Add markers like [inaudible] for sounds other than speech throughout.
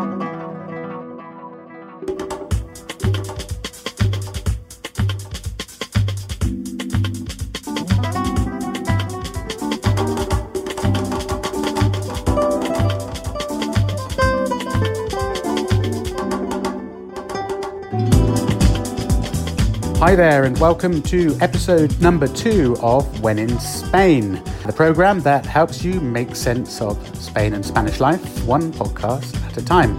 Hi there, and welcome to episode number two of When in Spain, the program that helps you make sense of Spain and Spanish life, one podcast a time.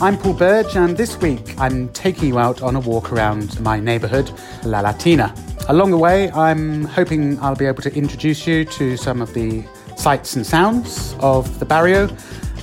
I'm Paul Burge, and this week I'm taking you out on a walk around my neighbourhood, La Latina. Along the way, I'm hoping I'll be able to introduce you to some of the sights and sounds of the barrio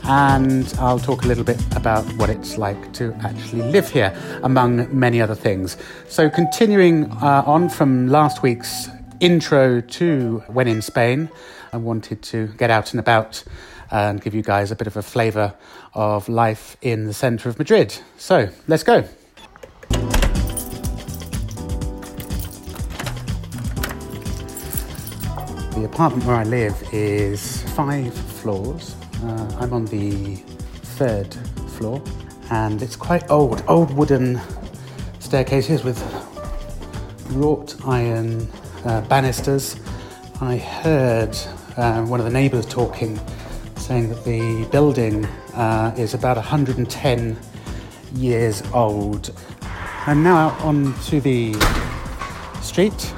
and I'll talk a little bit about what it's like to actually live here, among many other things. So, continuing uh, on from last week's intro to When in Spain, I wanted to get out and about and give you guys a bit of a flavour of life in the centre of Madrid. So, let's go. The apartment where I live is five floors uh, I'm on the third floor, and it's quite old, old wooden staircases with wrought iron uh, banisters. I heard uh, one of the neighbours talking, saying that the building uh, is about 110 years old. And now out onto the street,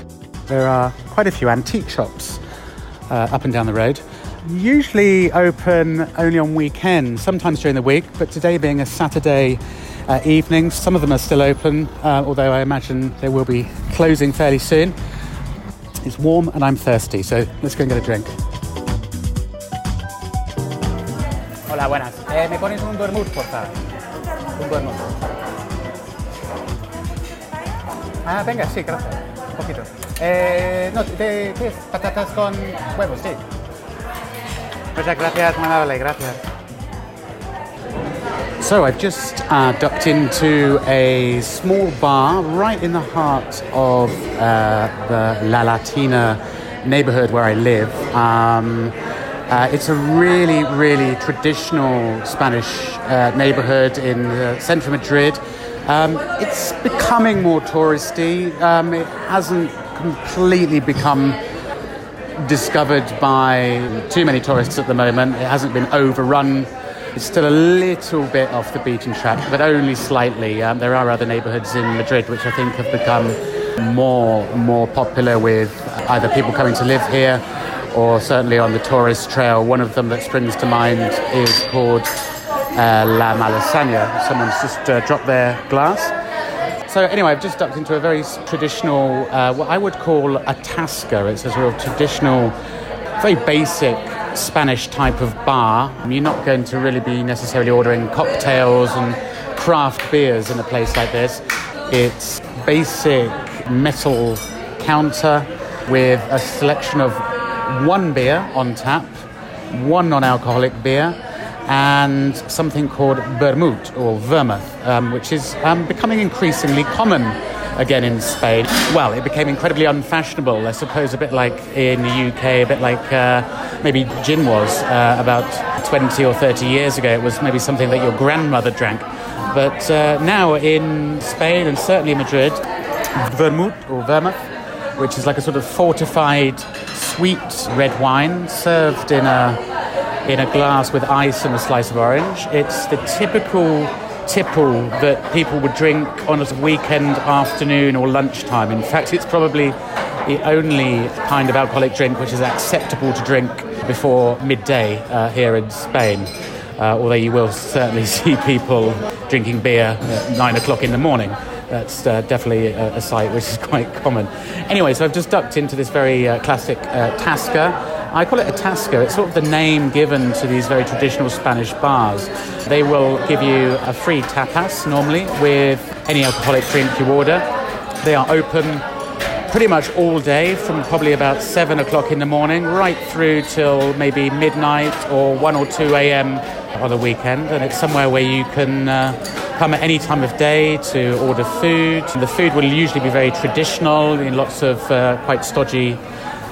there are quite a few antique shops uh, up and down the road usually open only on weekends, sometimes during the week, but today being a Saturday uh, evening, some of them are still open, uh, although I imagine they will be closing fairly soon. It's warm and I'm thirsty, so let's go and get a drink. Hola, buenas. Eh, ¿Me pones un vermut, por favor? Un vermut. Ah, venga, sí, gracias. Un poquito. Eh, no, ¿qué es? Patatas con huevos, sí. Muchas gracias, gracias. So I've just uh, ducked into a small bar right in the heart of uh, the La Latina neighborhood where I live. Um, uh, it's a really, really traditional Spanish uh, neighborhood in of Madrid. Um, it's becoming more touristy. Um, it hasn't completely become discovered by too many tourists at the moment. It hasn't been overrun. It's still a little bit off the beaten track, but only slightly. Um, there are other neighbourhoods in Madrid which I think have become more more popular with either people coming to live here or certainly on the tourist trail. One of them that springs to mind is called uh, La Malasaña. Someone's just uh, dropped their glass. So anyway, I've just ducked into a very traditional, uh, what I would call a tasca. It's a sort of traditional, very basic Spanish type of bar. You're not going to really be necessarily ordering cocktails and craft beers in a place like this. It's basic metal counter with a selection of one beer on tap, one non-alcoholic beer, and something called vermut or vermouth, um, which is um, becoming increasingly common again in Spain. Well, it became incredibly unfashionable, I suppose, a bit like in the UK, a bit like uh, maybe gin was uh, about 20 or 30 years ago. It was maybe something that your grandmother drank. But uh, now in Spain and certainly Madrid, vermut or vermouth, which is like a sort of fortified sweet red wine served in a in a glass with ice and a slice of orange. It's the typical tipple that people would drink on a weekend afternoon or lunchtime. In fact, it's probably the only kind of alcoholic drink which is acceptable to drink before midday uh, here in Spain. Uh, although you will certainly [laughs] see people drinking beer at nine o'clock in the morning. That's uh, definitely a, a, sight which is [laughs] quite common. Anyway, so I've just ducked into this very uh, classic uh, Tasca. I call it a tasca. It's sort of the name given to these very traditional Spanish bars. They will give you a free tapas normally with any alcoholic drink you order. They are open pretty much all day from probably about 7 o'clock in the morning right through till maybe midnight or 1 or 2 a.m. on the weekend. And it's somewhere where you can uh, come at any time of day to order food. The food will usually be very traditional in lots of uh, quite stodgy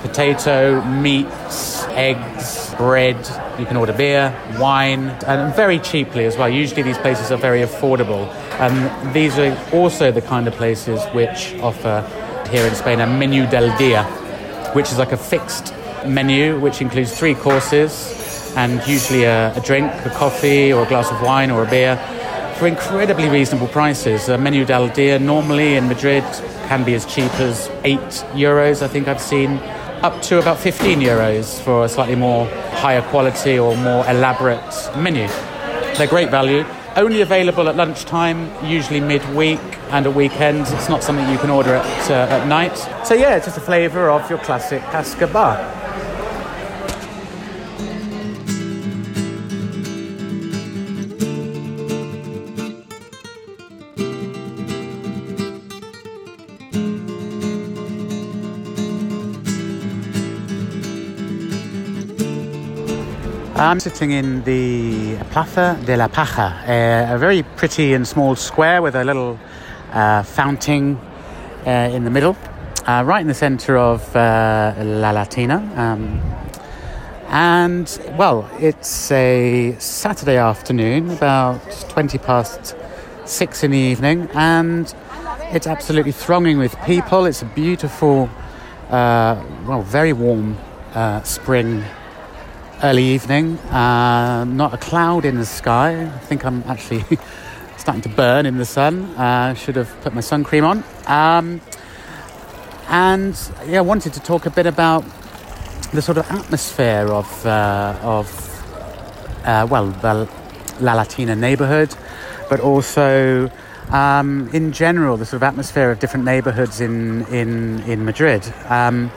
potato, meats, eggs, bread. You can order beer, wine, and very cheaply as well. Usually these places are very affordable. And these are also the kind of places which offer here in Spain a menu del dia, which is like a fixed menu which includes three courses and usually a, a drink, a coffee or a glass of wine or a beer for incredibly reasonable prices. A menu del dia normally in Madrid can be as cheap as 8 euros, I think I've seen up to about 15 euros for a slightly more higher quality or more elaborate menu. They're great value. Only available at lunchtime, usually midweek and at weekends. It's not something you can order at, uh, at night. So, yeah, it's just a flavour of your classic tasca bar. I'm sitting in the Plaza de la Paja, a, a very pretty and small square with a little uh, fountain uh, in the middle, uh, right in the centre of uh, La Latina. Um, and, well, it's a Saturday afternoon, about 20 past six in the evening, and it's absolutely thronging with people. It's a beautiful, uh, well, very warm uh, spring early evening. Uh, not a cloud in the sky. I think I'm actually [laughs] starting to burn in the sun. Uh, should have put my sun cream on. Um, and yeah, I wanted to talk a bit about the sort of atmosphere of uh, of uh, well the La Latina neighborhood, but also um, in general the sort of atmosphere of different neighborhoods in in in Madrid. Um,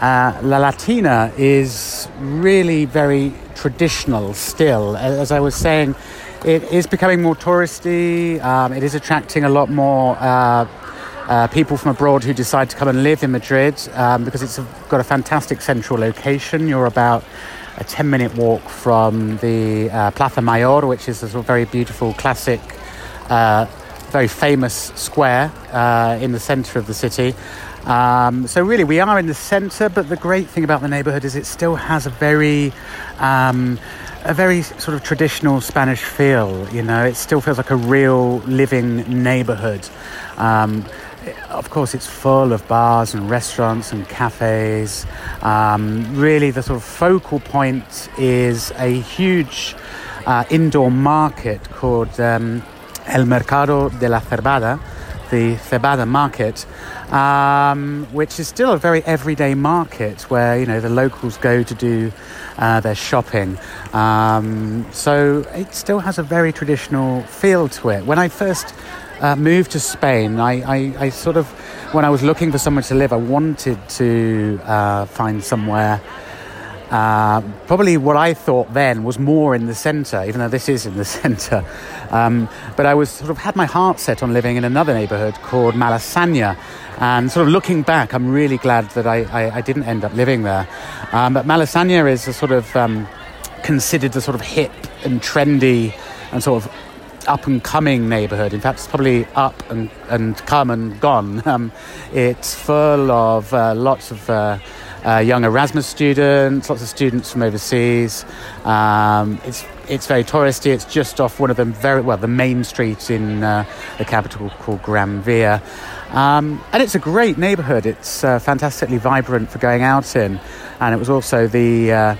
uh, La Latina is really very traditional still. As I was saying, it is becoming more touristy. Um, it is attracting a lot more uh, uh, people from abroad who decide to come and live in Madrid um, because it's got a fantastic central location. You're about a 10 minute walk from the uh, Plaza Mayor, which is a sort of very beautiful, classic, uh, very famous square uh, in the center of the city. Um, so really, we are in the centre, but the great thing about the neighbourhood is it still has a very um, a very sort of traditional Spanish feel. You know, it still feels like a real living neighbourhood. Um, of course, it's full of bars and restaurants and cafes. Um, really, the sort of focal point is a huge uh, indoor market called um, El Mercado de la Cebada, the Cebada market, um, which is still a very everyday market where you know the locals go to do uh, their shopping. Um, so it still has a very traditional feel to it. When I first uh, moved to Spain, I, I, I, sort of, when I was looking for somewhere to live, I wanted to uh, find somewhere uh, probably what I thought then was more in the centre, even though this is in the [laughs] centre. Um, but I was sort of had my heart set on living in another neighbourhood called Malasaña. And sort of looking back, I'm really glad that I, I, I didn't end up living there. Um, but Malasaña is a sort of um, considered a sort of hip and trendy and sort of up and coming neighbourhood. In fact, it's probably up and, and come and gone. [laughs] Um, it's full of uh, lots of uh, uh, young Erasmus students, lots of students from overseas. Um, it's it's very touristy. It's just off one of the very well the main streets in uh, the capital called Gran Via, um, and it's a great neighbourhood. It's uh, fantastically vibrant for going out in, and it was also the uh,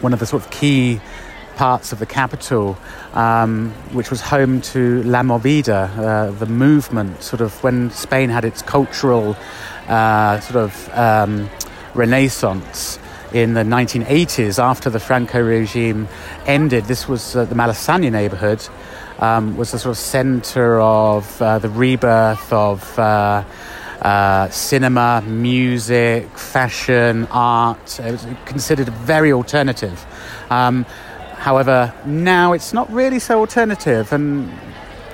one of the sort of key parts of the capital, um, which was home to La Movida, uh, the movement, sort of when Spain had its cultural uh, sort of um, renaissance in the 1980s after the Franco regime ended. This was uh, the Malasaña neighborhood. Um, was the sort of center of uh, the rebirth of uh, uh cinema, music, fashion, art. It was considered very alternative. Um, however, now it's not really so alternative. And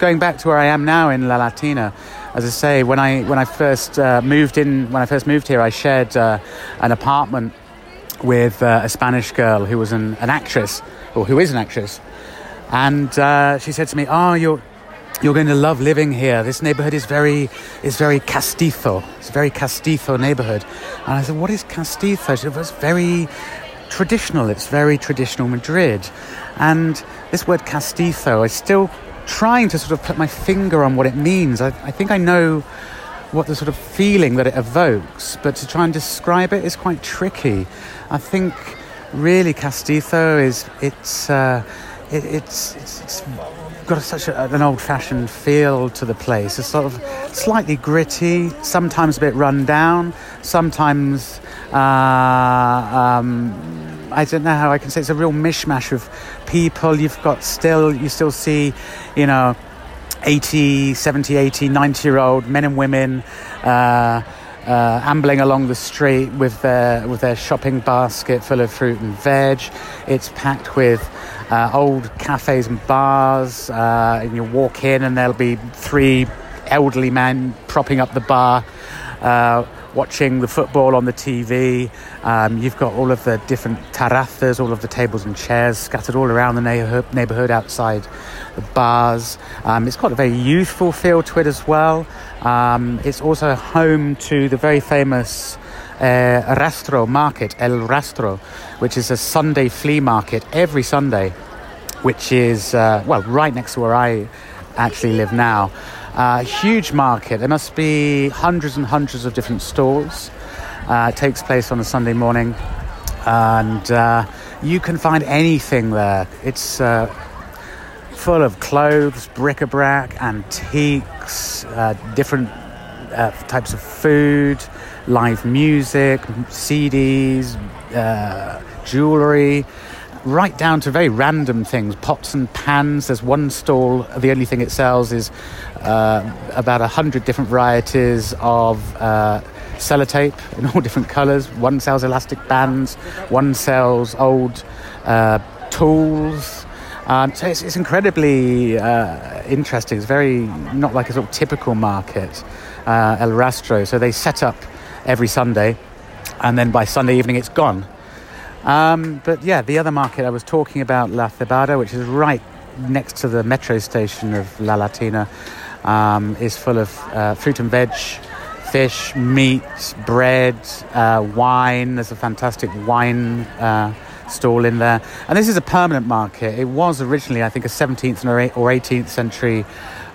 going back to where I am now in La Latina, as I say, when I when I first uh, moved in, when I first moved here, I shared uh, an apartment with uh, a Spanish girl who was an, an, actress, or who is an actress, and uh, she said to me, "Oh, you're you're going to love living here. This neighborhood is very is very castizo. It's a very castizo neighborhood. And I said, what is castizo? She said, it's very traditional. It's very traditional Madrid. And this word castizo, I'm still trying to sort of put my finger on what it means. I, I think I know what the sort of feeling that it evokes, but to try and describe it is quite tricky. I think really castizo is it's uh, it, it's, it's, it's got such a, an old-fashioned feel to the place. It's sort of slightly gritty, sometimes a bit run down, sometimes uh, um, I don't know how I can say. It's a real mishmash of people. You've got still you still see, you know. 80, 70, 80, 90 year old men and women uh, uh, ambling along the street with their, with their shopping basket full of fruit and veg. It's packed with uh, old cafes and bars. Uh, and you walk in, and there'll be three elderly men propping up the bar. Watching the football on the TV. Um, you've got all of the different terrazas, all of the tables and chairs scattered all around the neighborhood, neighborhood outside the bars. Um, it's got a very youthful feel to it as well. Um, it's also home to the very famous uh, Rastro market, El Rastro, which is a Sunday flea market every Sunday, which is, uh, well, right next to where I actually live now. Uh, huge market. There must be hundreds and hundreds of different stalls. Uh, it takes place on a Sunday morning, and uh, you can find anything there. It's uh, full of clothes, bric-a-brac, antiques, uh, different uh, types of food, live music, CDs, jewelry right down to very random things pots and pans there's one stall the only thing it sells is uh, about a hundred different varieties of uh, sellotape in all [laughs] different colours one sells elastic bands one sells old uh, tools. Um, so it's, it's incredibly uh, interesting. It's very not like a sort of typical market uh, El Rastro. So they set up every Sunday and then by Sunday evening it's gone. Um, but yeah, the other market I was talking about, La Cebada, which is right next to the metro station of La Latina, um, is full of uh, fruit and veg, fish, meat, bread, uh, wine. There's a fantastic wine uh, stall in there. And this is a permanent market. It was originally, I think, a 17th or 18th century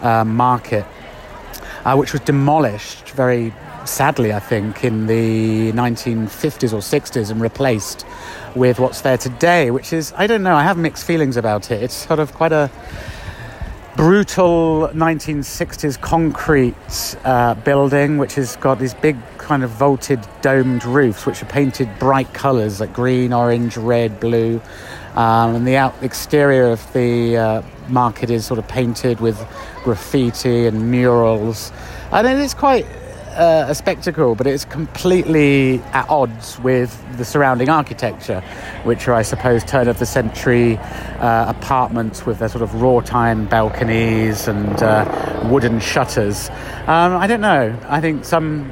uh, market, uh, which was demolished very sadly, I think, in the 1950s or 60s and replaced with what's there today, which is, I don't know, I have mixed feelings about it. It's sort of quite a brutal 1960s concrete uh, building, which has got these big kind of vaulted domed roofs, which are painted bright colours like green, orange, red, blue. Um, and the out exterior of the uh, market is sort of painted with graffiti and murals. And it is quite uh, a spectacle, but it's completely at odds with the surrounding architecture, which are, I suppose, turn of the century uh, apartments with their sort of wrought iron balconies and uh, wooden shutters. Um, I don't know. I think some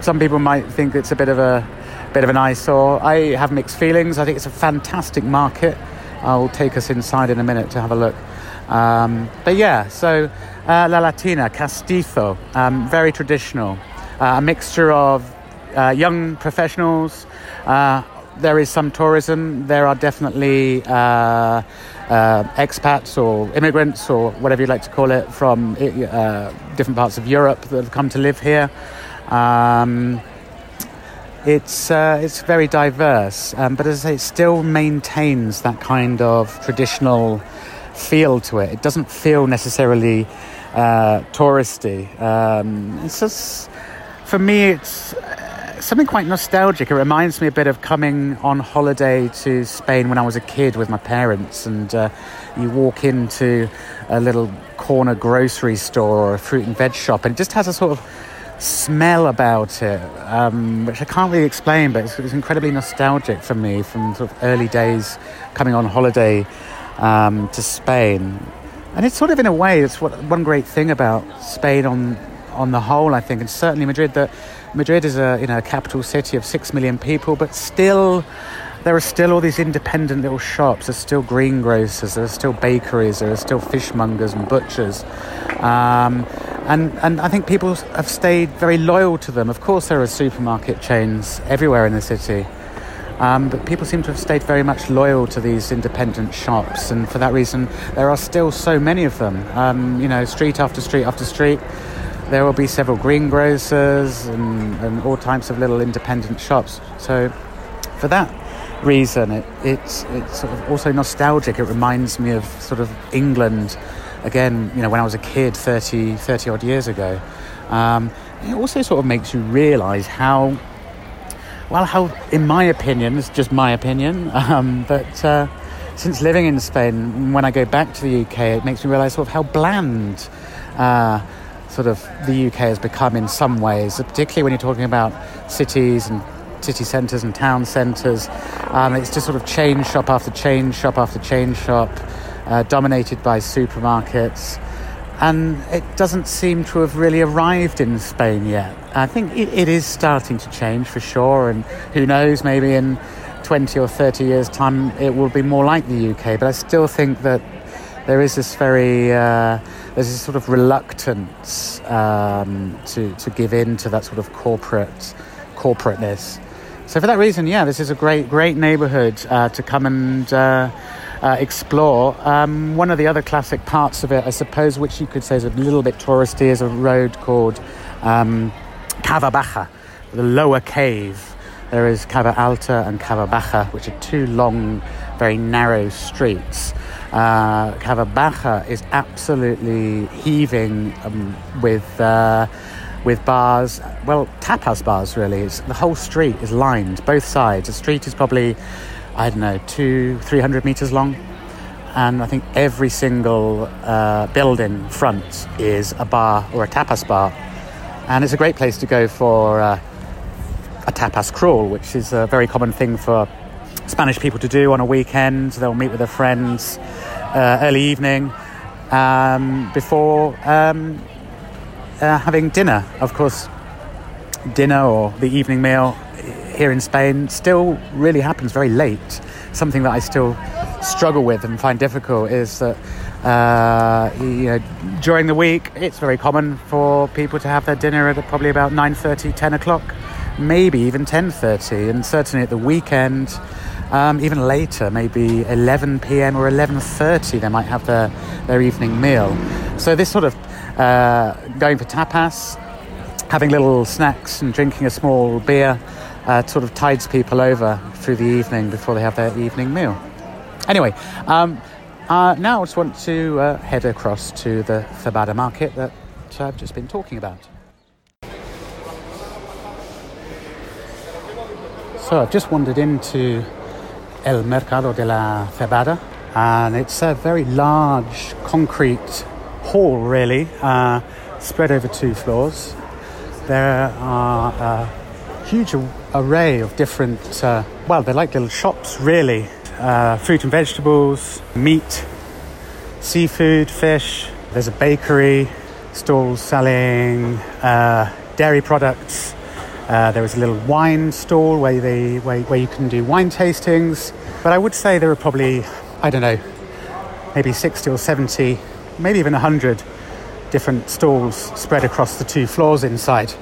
some people might think it's a bit of a bit of an eyesore. I have mixed feelings. I think it's a fantastic market. I'll take us inside in a minute to have a look. Um, but yeah, so uh, La Latina, Castizo, um, very traditional a mixture of uh, young professionals. Uh, there is some tourism. There are definitely uh, uh, expats or immigrants or whatever you like to call it from uh, different parts of Europe that have come to live here. Um, it's it's very diverse, um, but as I say, it still maintains that kind of traditional feel to it. It doesn't feel necessarily touristy. Um, it's just for me, it's uh, something quite nostalgic. It reminds me a bit of coming on holiday to Spain when I was a kid with my parents, and uh, you walk into a little corner grocery store or a fruit and veg shop, and it just has a sort of smell about it, um, which I can't really explain, but it's, it's, incredibly nostalgic for me from sort of early days coming on holiday um, to Spain. And it's sort of in a way, it's what one great thing about Spain on on the whole, I think, and certainly Madrid, that Madrid is a you know a capital city of six million people, but still there are still all these independent little shops. There's still greengrocers. There are still bakeries. There are still fishmongers and butchers. Um, and, and I think people have stayed very loyal to them. Of course, there are supermarket chains everywhere in the city. Um, but people seem to have stayed very much loyal to these independent shops, and for that reason, there are still so many of them. Um, you know, street after street after street, there will be several greengrocers and, and all types of little independent shops. So, for that reason, it, it's it's sort of also nostalgic. It reminds me of sort of England again. You know, when I was a kid, 30, 30 odd years ago. Um, it also sort of makes you realise how well, how, in my opinion, it's just my opinion, [laughs] um, but uh, since living in Spain, when I go back to the UK, it makes me realise sort of how bland uh, sort of the UK has become in some ways, particularly when you're talking about cities and city centres and town centres. Um, it's just sort of chain shop after chain shop after chain shop, uh, dominated by supermarkets and it doesn't seem to have really arrived in Spain yet. I think it, it is starting to change for sure, and who knows, maybe in 20 or 30 years' time it will be more like the UK, but I still think that there is this very, uh, there's this sort of reluctance um, to, to give in to that sort of corporate, corporateness. So for that reason, yeah, this is a great, great neighbourhood uh, to come and uh, uh, explore. Um, one of the other classic parts of it, I suppose, which you could say is a little bit touristy, is a road called um, Cava Baja, the lower cave. There is Cava Alta and Cava Baja, which are two long, very narrow streets. Uh, Cava Baja is absolutely heaving um, with. Uh, with bars, well, tapas bars really. It's, the whole street is lined, both sides. The street is probably I don't know, two, three hundred meters long. And I think every single uh, building front is a bar or a tapas bar. And it's a great place to go for uh, a tapas crawl, which is a very common thing for Spanish people to do on a weekend. They'll meet with their friends uh, early evening um, before um, uh, having dinner. Of course, dinner or the evening meal here in Spain still really happens very late. Something that I still struggle with and find difficult is that uh, you know, during the week it's very common for people to have their dinner at probably about 9.30, 10 o'clock, maybe even 10.30 and certainly at the weekend um, even later, maybe 11 p.m. or 11:30, they might have their, their evening meal. So this sort of uh, going for tapas, having little snacks and drinking a small beer uh, sort of tides people over through the evening before they have their evening meal. Anyway, um, uh, now I just want to uh, head across to the Cebada market that I've just been talking about. So I've just wandered into El Mercado de la Cebada, and it's a very large concrete hall, really, uh, spread over two floors. There are uh, huge array of different, uh, well, they're like little shops, really. Uh, fruit and vegetables, meat, seafood, fish. There's a bakery, stalls selling uh, dairy products. Uh, there is a little wine stall where, they, where, where you can do wine tastings. But I would say there are probably, I don't know, maybe 60 or 70, maybe even 100 different stalls spread across the two floors inside.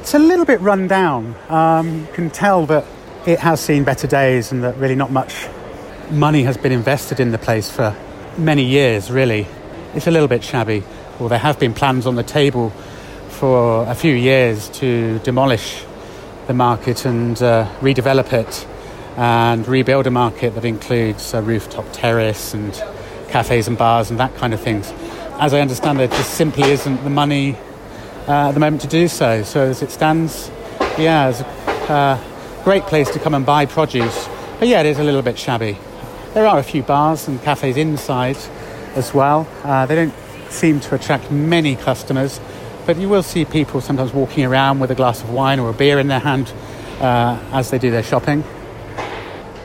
It's a little bit run down. Um, you can tell that it has seen better days and that really not much money has been invested in the place for many years, really. It's a little bit shabby. Well, there have been plans on the table for a few years to demolish the market and uh, redevelop it and rebuild a market that includes a rooftop terrace and cafes and bars and that kind of things. As I understand there just simply isn't the money uh, at the moment to do so. So as it stands, yeah, it's a uh, great place to come and buy produce. But yeah, it is a little bit shabby. There are a few bars and cafes inside as well. Uh, they don't seem to attract many customers, but you will see people sometimes walking around with a glass of wine or a beer in their hand uh, as they do their shopping.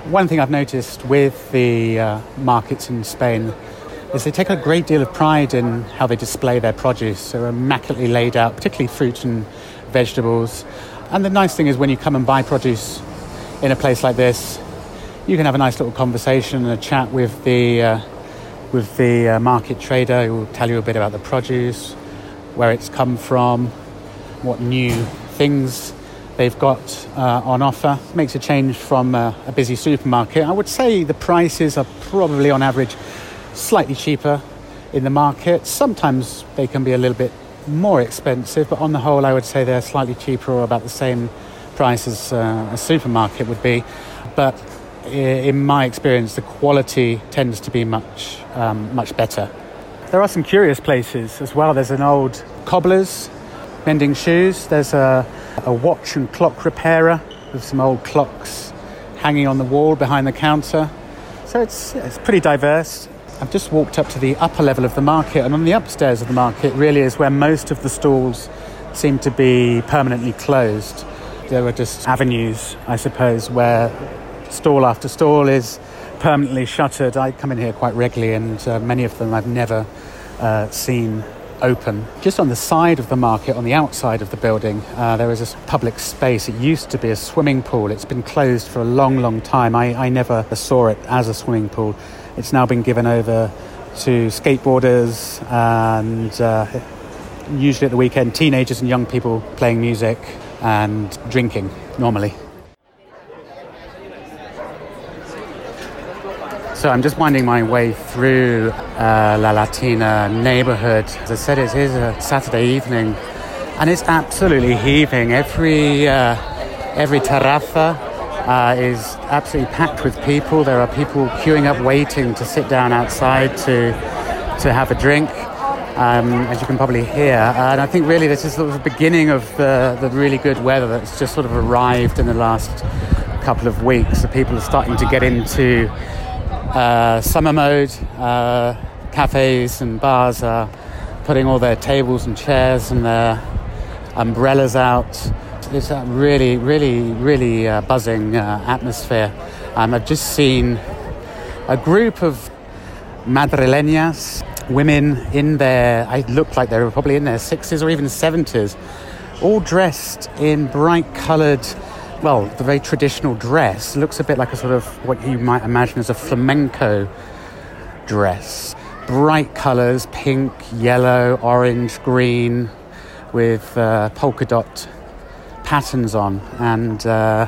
One thing I've noticed with the uh, markets in Spain is they take a great deal of pride in how they display their produce. They're immaculately laid out, particularly fruit and vegetables. And the nice thing is when you come and buy produce in a place like this, you can have a nice little conversation and a chat with the uh, with the uh, market trader who will tell you a bit about the produce, where it's come from, what new things they've got uh, on offer. Makes a change from uh, a busy supermarket. I would say the prices are probably on average slightly cheaper in the market. Sometimes they can be a little bit more expensive, but on the whole, I would say they're slightly cheaper or about the same price as uh, a supermarket would be. But in my experience, the quality tends to be much, um, much better. There are some curious places as well. There's an old cobbler's mending shoes. There's a, a watch and clock repairer with some old clocks hanging on the wall behind the counter. So it's, it's pretty diverse. I've just walked up to the upper level of the market, and on the upstairs of the market really is where most of the stalls seem to be permanently closed. There are just avenues, I suppose, where stall after stall is permanently shuttered. I come in here quite regularly, and uh, many of them I've never uh, seen open. Just on the side of the market, on the outside of the building, uh, there is a public space. It used to be a swimming pool. It's been closed for a long, long time. I, I never saw it as a swimming pool. It's now been given over to skateboarders and uh, usually at the weekend, teenagers and young people playing music and drinking normally. So I'm just winding my way through uh, La Latina neighborhood. As I said, it is a Saturday evening and it's absolutely heaving. Every, uh, every terraza uh, is absolutely packed with people. There are people queuing up waiting to sit down outside to, to have a drink. Um, as you can probably hear. And I think really this is sort of the beginning of the, the really good weather that's just sort of arrived in the last couple of weeks. The people are starting to get into uh, summer mode. Uh, cafes and bars are putting all their tables and chairs and their umbrellas out. It's a really, really, really uh, buzzing uh, atmosphere. Um, I've just seen a group of madrileñas, women in their, I looked like they were probably in their 60s or even 70s, all dressed in bright coloured well, the very traditional dress looks a bit like a sort of what you might imagine as a flamenco dress. Bright colours pink, yellow, orange, green, with uh, polka dot patterns on. And uh,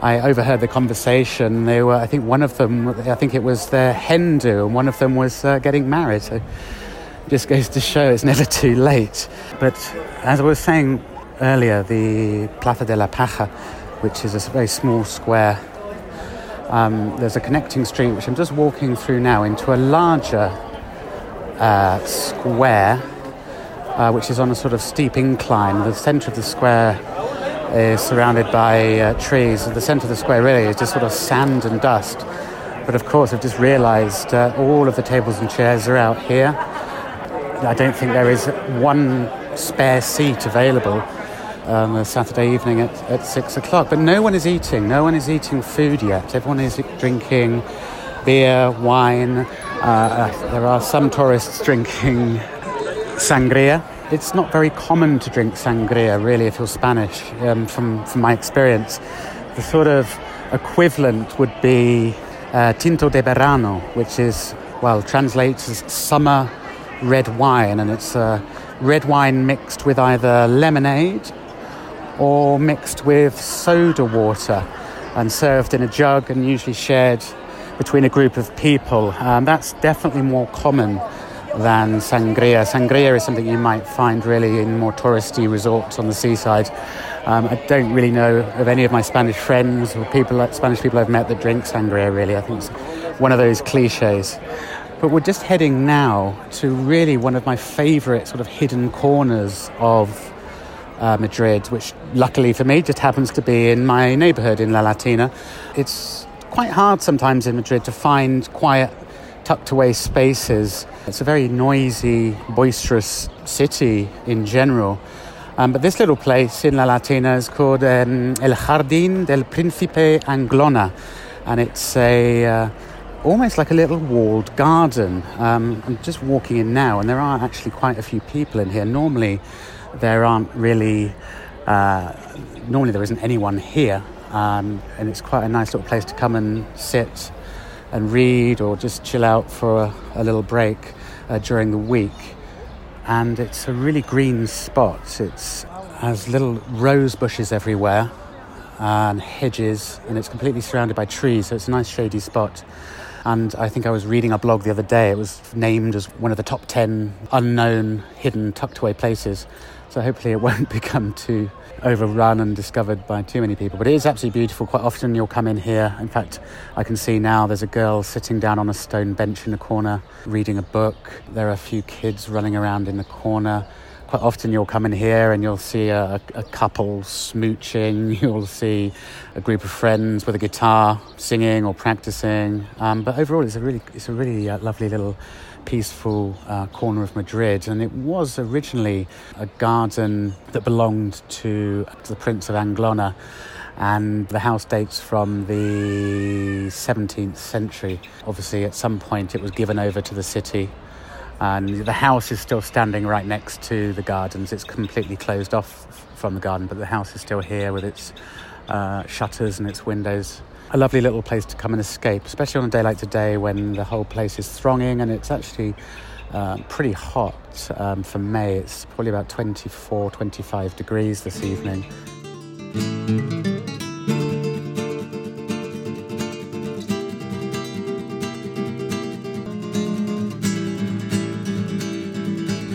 I overheard the conversation. They were, I think, one of them, I think it was their hen do, and one of them was uh, getting married. So it just goes to show it's never too late. But as I was saying earlier, the Plaza de la Paja, which is a very small square. Um, there's a connecting street which I'm just walking through now into a larger uh, square, uh, which is on a sort of steep incline. The centre of the square is surrounded by uh, trees. The centre of the square really is just sort of sand and dust. But of course, I've just realised uh, all of the tables and chairs are out here. I don't think there is one spare seat available um, a Saturday evening at, at six o'clock. But no one is eating. No one is eating food yet. Everyone is drinking beer, wine. Uh, there are some tourists drinking sangria. It's not very common to drink sangria, really, if you're Spanish, um, from, from my experience. The sort of equivalent would be uh, tinto de verano, which is, well, translates as summer red wine, and it's uh, red wine mixed with either lemonade or mixed with soda water and served in a jug and usually shared between a group of people. Um, that's definitely more common than sangria. Sangria is something you might find really in more touristy resorts on the seaside. Um, I don't really know of any of my Spanish friends or people, Spanish people I've met that drink sangria. Really, I think it's one of those cliches. But we're just heading now to really one of my favourite sort of hidden corners of uh, Madrid, which luckily for me just happens to be in my neighborhood in La Latina. It's quite hard sometimes in Madrid to find quiet, tucked away spaces. It's a very noisy, boisterous city in general. Um, but this little place in La Latina is called um, El Jardín del Príncipe Anglona, and it's a uh, almost like a little walled garden. Um, I'm just walking in now, and there are actually quite a few people in here. Normally, there aren't really, uh, normally there isn't anyone here. um, and it's quite a nice little place to come and sit and read or just chill out for a, a little break uh, during the week. And it's a really green spot. It's has little rose bushes everywhere and hedges, and it's completely surrounded by trees. So it's a nice shady spot. And I think I was reading a blog the other day. It was named as one of the top 10 unknown, hidden, tucked away places. So hopefully it [laughs] won't become too overrun and discovered by too many people. But it is absolutely beautiful. Quite often you'll come in here. In fact, I can see now there's a girl sitting down on a stone bench in the corner reading a book. There are a few kids running around in the corner often you'll come in here and you'll see a, a, couple smooching, [laughs] you'll see a group of friends with a guitar singing or practicing. Um, but overall, it's a really, it's a really uh, lovely little peaceful uh, corner of Madrid, and it was originally a garden that belonged to, to the Prince of Anglona. And the house dates from the 17th century. Obviously, at some point, it was given over to the city and the house is still standing right next to the gardens. It's completely closed off from the garden, but the house is still here with its uh, shutters and its windows. A lovely little place to come and escape, especially on a day like today when the whole place is thronging and it's actually uh, pretty hot um, for May. It's probably about 24, 25 degrees this evening.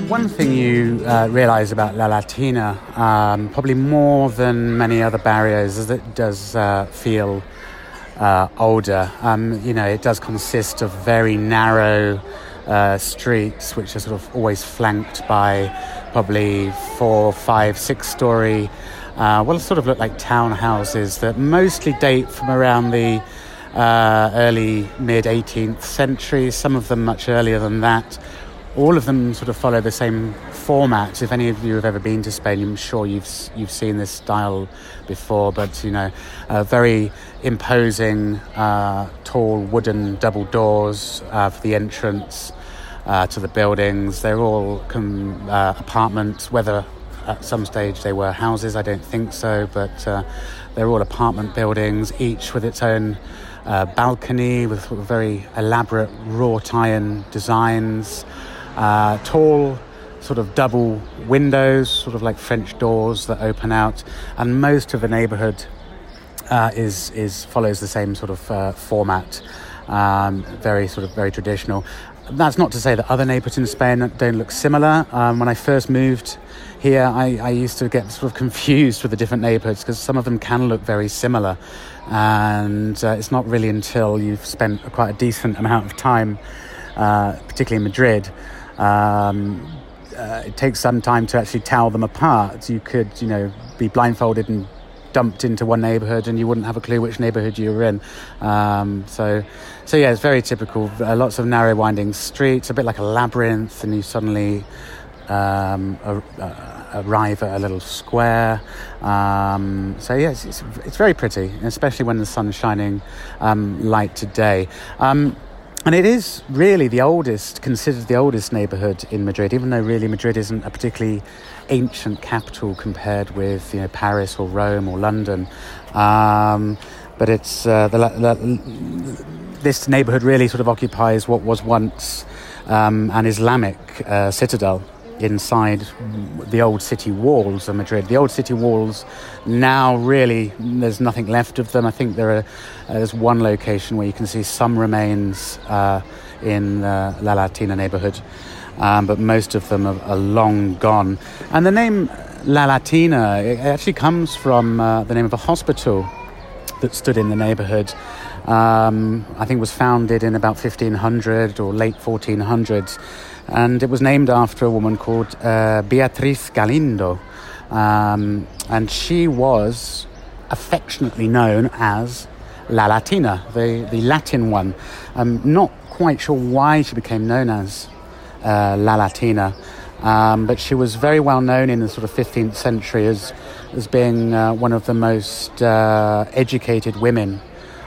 One thing you uh, realize about La Latina, um, probably more than many other barrios, is that it does uh, feel uh, older. Um, you know, it does consist of very narrow uh, streets, which are sort of always flanked by probably four, five, six story, uh, well, sort of look like townhouses that mostly date from around the uh, early mid 18th century, some of them much earlier than that all of them sort of follow the same format. If any of you have ever been to Spain, I'm sure you've you've seen this style before. But you know, uh, very imposing, uh, tall wooden double doors uh, for the entrance uh, to the buildings. They're all com- uh, apartments. Whether at some stage they were houses, I don't think so. But they're all apartment buildings, each with its own. balcony with very elaborate wrought iron designs, uh, tall, sort of double windows, sort of like French doors that open out, and most of the neighbourhood uh, is is follows the same sort of uh, format, um, very sort of very traditional. That's not to say that other neighbourhoods in Spain don't look similar. Um, when I first moved here, I, I, used to get sort of [laughs] confused with the different neighbourhoods because some of them can look very similar, and uh, it's not really until you've spent quite a decent amount of time, uh, particularly in Madrid um, uh, it takes some time to actually tell them apart. You could, you know, be blindfolded and dumped into one neighborhood and you wouldn't have a clue which neighborhood you were in. Um, so, so yeah, it's very typical. Uh, lots of narrow, winding streets, a bit like a labyrinth, and you suddenly um, arrive at a little square. Um, so yes, it's, it's, very pretty, especially when the sun's shining um, light today. And it is really the oldest, considered the oldest neighbourhood in Madrid, even though really Madrid isn't a particularly ancient capital compared with you know Paris or Rome or London. Um, but it's uh, the, the, this neighbourhood really sort of occupies what was once um, an Islamic uh, citadel inside the old city walls of Madrid. The old city walls now really there's nothing left of them. I think there are uh, there's one location where you can see some remains uh, in uh, La Latina neighborhood, um, but most of them are, are, long gone. And the name La Latina it actually comes from uh, the name of a hospital that stood in the neighborhood. Um, I think was founded in about 1500 or late 1400s and it was named after a woman called uh, Beatriz Galindo. Um, and she was affectionately known as La Latina, the, the Latin one. I'm not quite sure why she became known as uh, La Latina, um, but she was very well known in the sort of 15th century as, as being uh, one of the most uh, educated women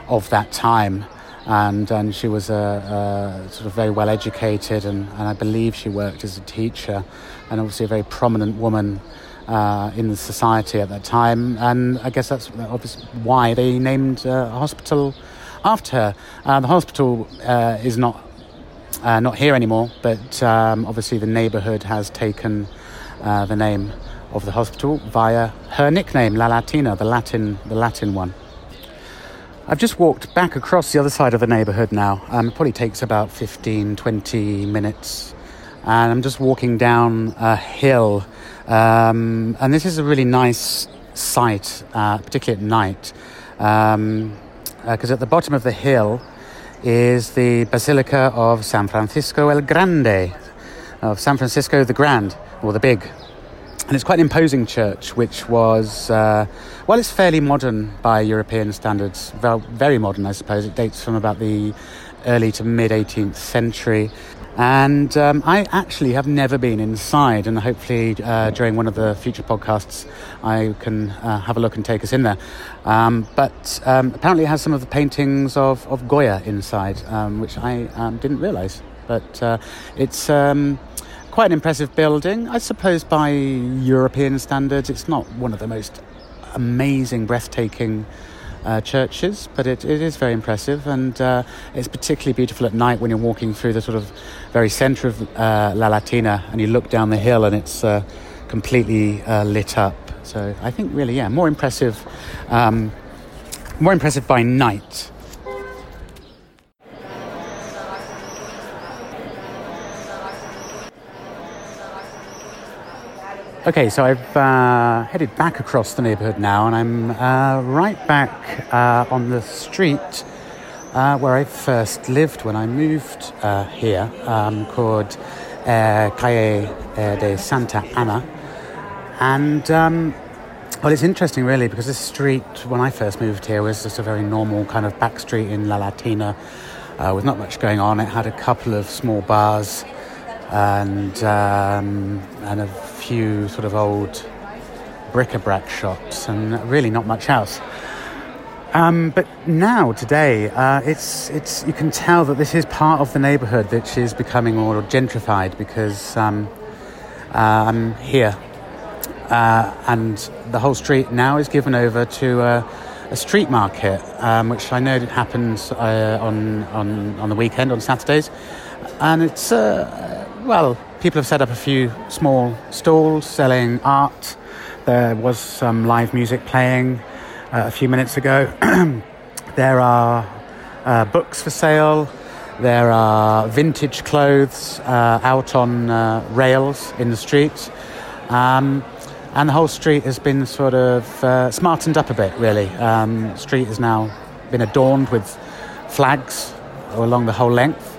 of that time and and she was a, a sort of very well educated and, and I believe she worked as a teacher and obviously a very prominent woman uh, in the society at that time, and I guess that's obviously why they named uh, a hospital after her. Uh, the hospital uh, is not uh, not here anymore, but um, obviously the neighbourhood has taken uh, the name of the hospital via her nickname, La Latina, the Latin, the Latin one. I've just walked back across the other side of the neighbourhood now. Um, it probably takes about 15, 20 minutes. And I'm just walking down a hill. Um, and this is a really nice sight, uh, particularly at night. Because um, uh, at the bottom of the hill is the Basilica of San Francisco el Grande, of San Francisco the Grand, or the Big. And it's quite an imposing church, which was, uh, well, it's fairly modern by European standards. Very modern, I suppose. It dates from about the early to mid 18th century. And um, I actually have never been inside, and hopefully uh, during one of the future podcasts, I can uh, have a look and take us in there. Um, but um, apparently, it has some of the paintings of, of Goya inside, um, which I um, didn't realize. But uh, it's um, quite an impressive building, I suppose, by European standards. It's not one of the most amazing, breathtaking uh, churches, but it, it is very impressive and uh, it's particularly beautiful at night when you're walking through the sort of very centre of uh, La Latina and you look down the hill and it's uh, completely uh, lit up. So I think really, yeah, more impressive, um, more impressive by night Okay, so I've uh, headed back across the neighbourhood now, and I'm uh, right back uh, on the street uh, where I first lived when I moved uh, here, um, called uh, Calle de Santa Ana. And, um, well, it's interesting really because this street, when I first moved here, was just a very normal kind of back street in La Latina with not much going on. It had a couple of small bars and, um, and a few sort of old bric-a-brac shops and really not much else. Um, but now, today, uh, it's, it's, you can tell that this is part of the neighbourhood which is becoming more gentrified because um, uh, I'm here. Uh, and the whole street now is given over to a, a street market, um, which I know happens uh, on, on, on the weekend, on Saturdays. And it's, uh, well, people have set up a few small stalls selling art. There was some live music playing uh, a few minutes ago. [clears throat] there are uh, books for sale. There are vintage clothes uh, out on uh, rails in the street. Um, and the whole street has been sort of uh, smartened up a bit, really. Um, street has now been adorned with flags along the whole length.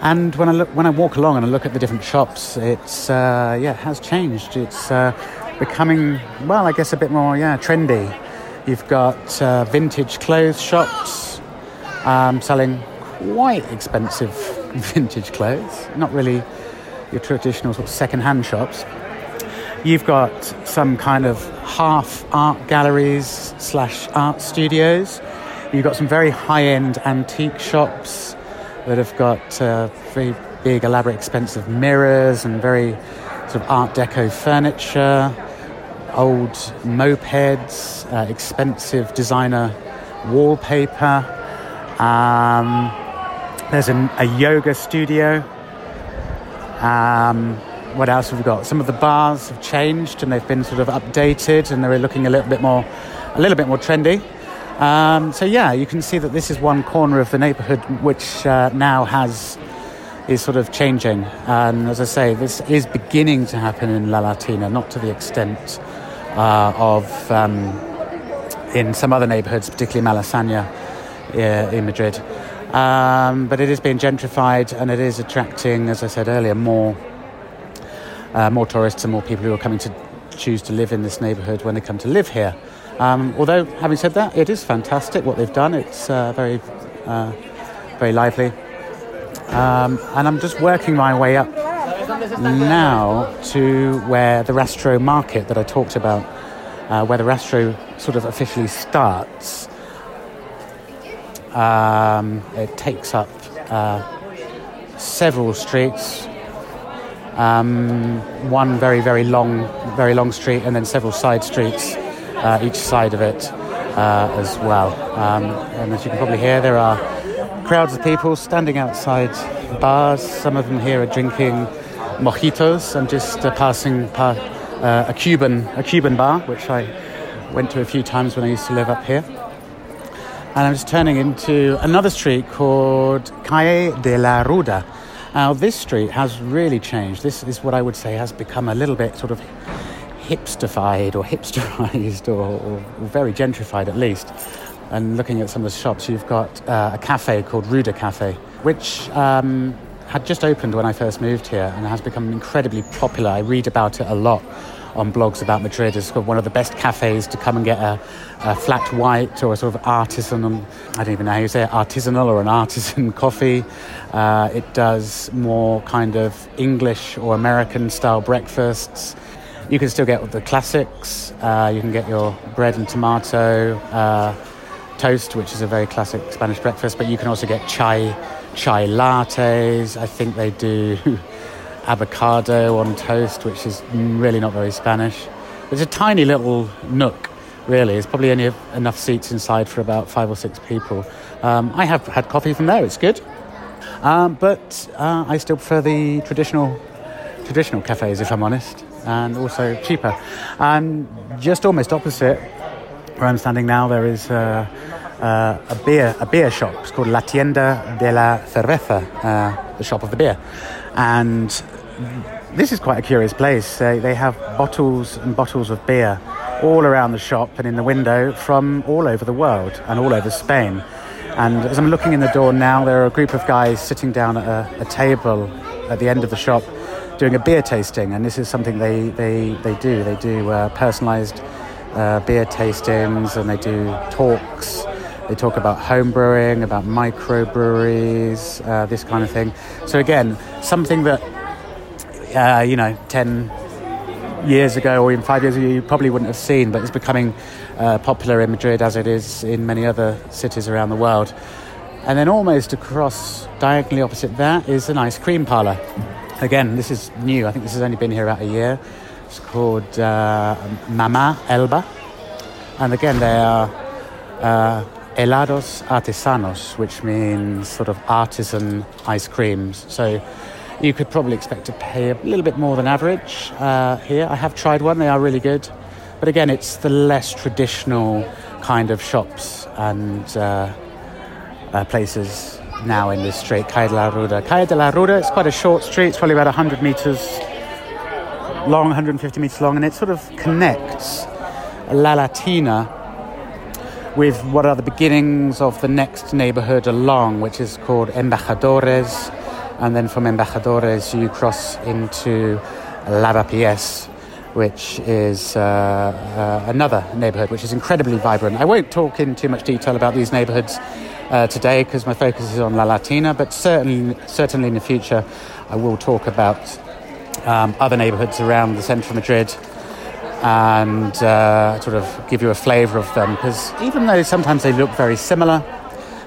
And when I look, when I walk along and I look at the different shops, it's uh, yeah, it has changed. It's uh, becoming well, I guess, a bit more yeah, trendy. You've got uh, vintage clothes shops um, selling quite expensive [laughs] vintage clothes, not really your traditional sort of second-hand shops. You've got some kind of half art galleries slash art studios. You've got some very high-end antique shops that have got uh, very big, elaborate, expensive mirrors and very sort of Art Deco furniture, old mopeds, uh, expensive designer wallpaper. Um, there's an, a yoga studio. Um, what else have we got? Some of the bars have changed and they've been sort of updated and they're looking a little bit more, a little bit more trendy. Um, so yeah, you can see that this is one corner of the neighbourhood which uh, now has is sort of changing. And as I say, this is beginning to happen in La Latina, not to the extent uh, of um, in some other neighbourhoods, particularly Malasaña uh, in Madrid. Um, but it is being gentrified and it is attracting, as I said earlier, more uh, more tourists and more people who are coming to choose to live in this neighbourhood when they come to live here. Um, although, having said that, it is fantastic what they've done. It's uh, very, uh, very lively. Um, and I'm just working my way up now to where the Rastro market that I talked about, uh, where the Rastro sort of officially starts. Um, it takes up uh, several streets Um, one very, very long, very long street, and then several side streets uh, each side of it uh, as well. Um, and as you can probably hear, there are crowds of people standing outside bars. Some of them here are drinking mojitos. I'm just uh, passing pa- uh, a Cuban, a Cuban bar, which I went to a few times when I used to live up here. And I'm just turning into another street called Calle de la Ruda. Now, this street has really changed. This is what I would say has become a little bit sort of hipsterfied or hipsterized or, or very gentrified at least. And looking at some of the shops, you've got uh, a cafe called Ruda Cafe, which um, had just opened when I first moved here and has become incredibly popular. I read about it a lot on blogs about Madrid. It's one of the best cafes to come and get a, a, flat white or a sort of artisanal, I don't even know how you say it, artisanal or an artisan [laughs] coffee. Uh, it does more kind of English or American style breakfasts. You can still get the classics. Uh, you can get your bread and tomato uh, toast, which is a very classic Spanish breakfast, but you can also get chai, chai lattes. I think they do [laughs] avocado on toast, which is really not very Spanish. It's a tiny little nook, really. There's probably only enough seats inside for about five or six people. Um, I have had coffee from there, it's good. Um, but uh, I still prefer the traditional traditional cafes, if I'm honest, and also cheaper. And just almost opposite where I'm standing now, there is uh, uh, a beer a beer shop. It's called La Tienda de la Cerveza, uh, the shop of the beer, and this is quite a curious place. They, have bottles and bottles of beer all around the shop and in the window from all over the world and all over Spain. And as I'm looking in the door now, there are a group of guys sitting down at a, a table at the end of the shop doing a beer tasting. And this is something they, they, they do. They do uh, personalized uh, beer tastings and they do talks. They talk about home brewing, about microbreweries, uh, this kind of thing. So, again, something that uh, you know, 10 years ago or even five years ago, you probably wouldn't have seen, but it's becoming uh, popular in Madrid as it is in many other cities around the world. And then almost across, diagonally opposite that, is an ice cream parlour. Again, this is new. I think this has only been here about a year. It's called uh, Mama Elba. And again, they are uh, helados artesanos, which means sort of artisan ice creams. So you could probably expect to pay a little bit more than average uh, here. I have tried one, they are really good. But again, it's the less traditional kind of shops and uh, uh, places now in this street, Calle de la Ruda. Calle de la Ruda, it's quite a short street, it's probably about 100 metres long, 150 metres long, and it sort of connects La Latina with what are the beginnings of the next neighbourhood along, which is called Embajadores and then from Embajadores you cross into Lavapiés, which is uh, uh, another neighbourhood which is incredibly vibrant. I won't talk in too much detail about these neighbourhoods uh, today because my focus is on La Latina, but certainly, certainly in the future I will talk about um, other neighbourhoods around the centre of Madrid and uh, sort of give you a flavour of them because even though sometimes they look very similar,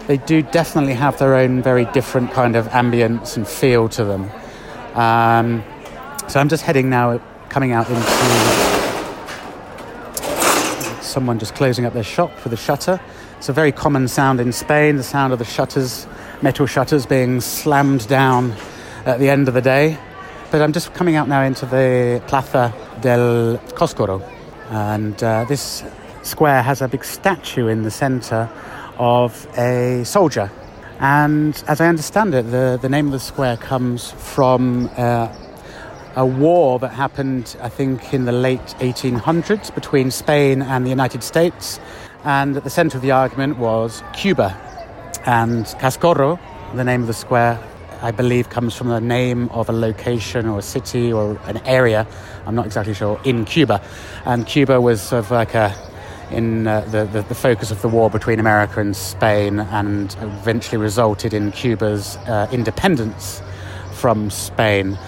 they do definitely have their own very different kind of ambience and feel to them. Um, so I'm just heading now, coming out into someone just closing up their shop with a shutter. It's a very common sound in Spain, the sound of the shutters, metal shutters being slammed down at the end of the day. But I'm just coming out now into the Plaza del Cascorro. And uh, this square has a big statue in the centre of a soldier. And as I understand it, the, the name of the square comes from uh, a war that happened, I think, in the late 1800s between Spain and the United States. And at the center of the argument was Cuba. And Cascorro, the name of the square, I believe comes from the name of a location or a city or an area, I'm not exactly sure, in Cuba. And Cuba was sort of like a in uh, the, the, the, focus of the war between America and Spain and eventually resulted in Cuba's uh, independence from Spain.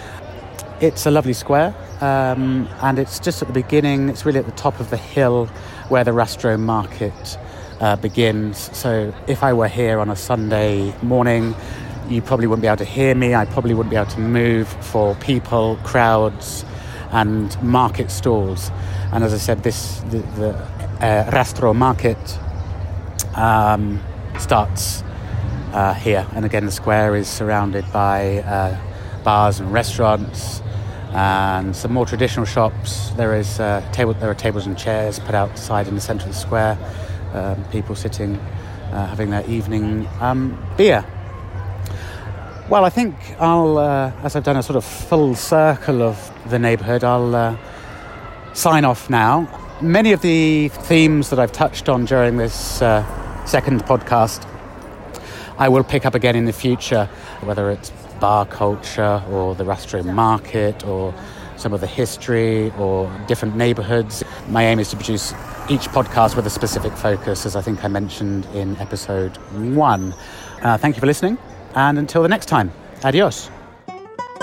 It's a lovely square um, and it's just at the beginning, it's really at the top of the hill where the Rastro market uh, begins. So if I were here on a Sunday morning, you probably wouldn't be able to hear me. I probably wouldn't be able to move for people, crowds, and market stalls. And as I said, this the, the uh, Rastro market um, starts uh, here. And again, the square is surrounded by uh, bars and restaurants and some more traditional shops. There is uh, table, there are tables and chairs put outside in the centre of the square. Um, people sitting, uh, having their evening um, beer. Well, I think I'll, uh, as I've done a sort of full circle of the neighbourhood, I'll uh, sign off now. Many of the themes that I've touched on during this uh, second podcast, I will pick up again in the future, whether it's bar culture or the Rastro market or some of the history or different neighbourhoods. My aim is to produce each podcast with a specific focus, as I think I mentioned in episode one. Uh, thank you for listening. And until the next time, adios.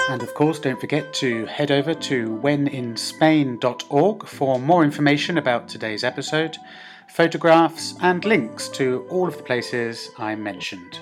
And of course, don't forget to head over to wheninspain.org for more information about today's episode, photographs, and links to all of the places I mentioned.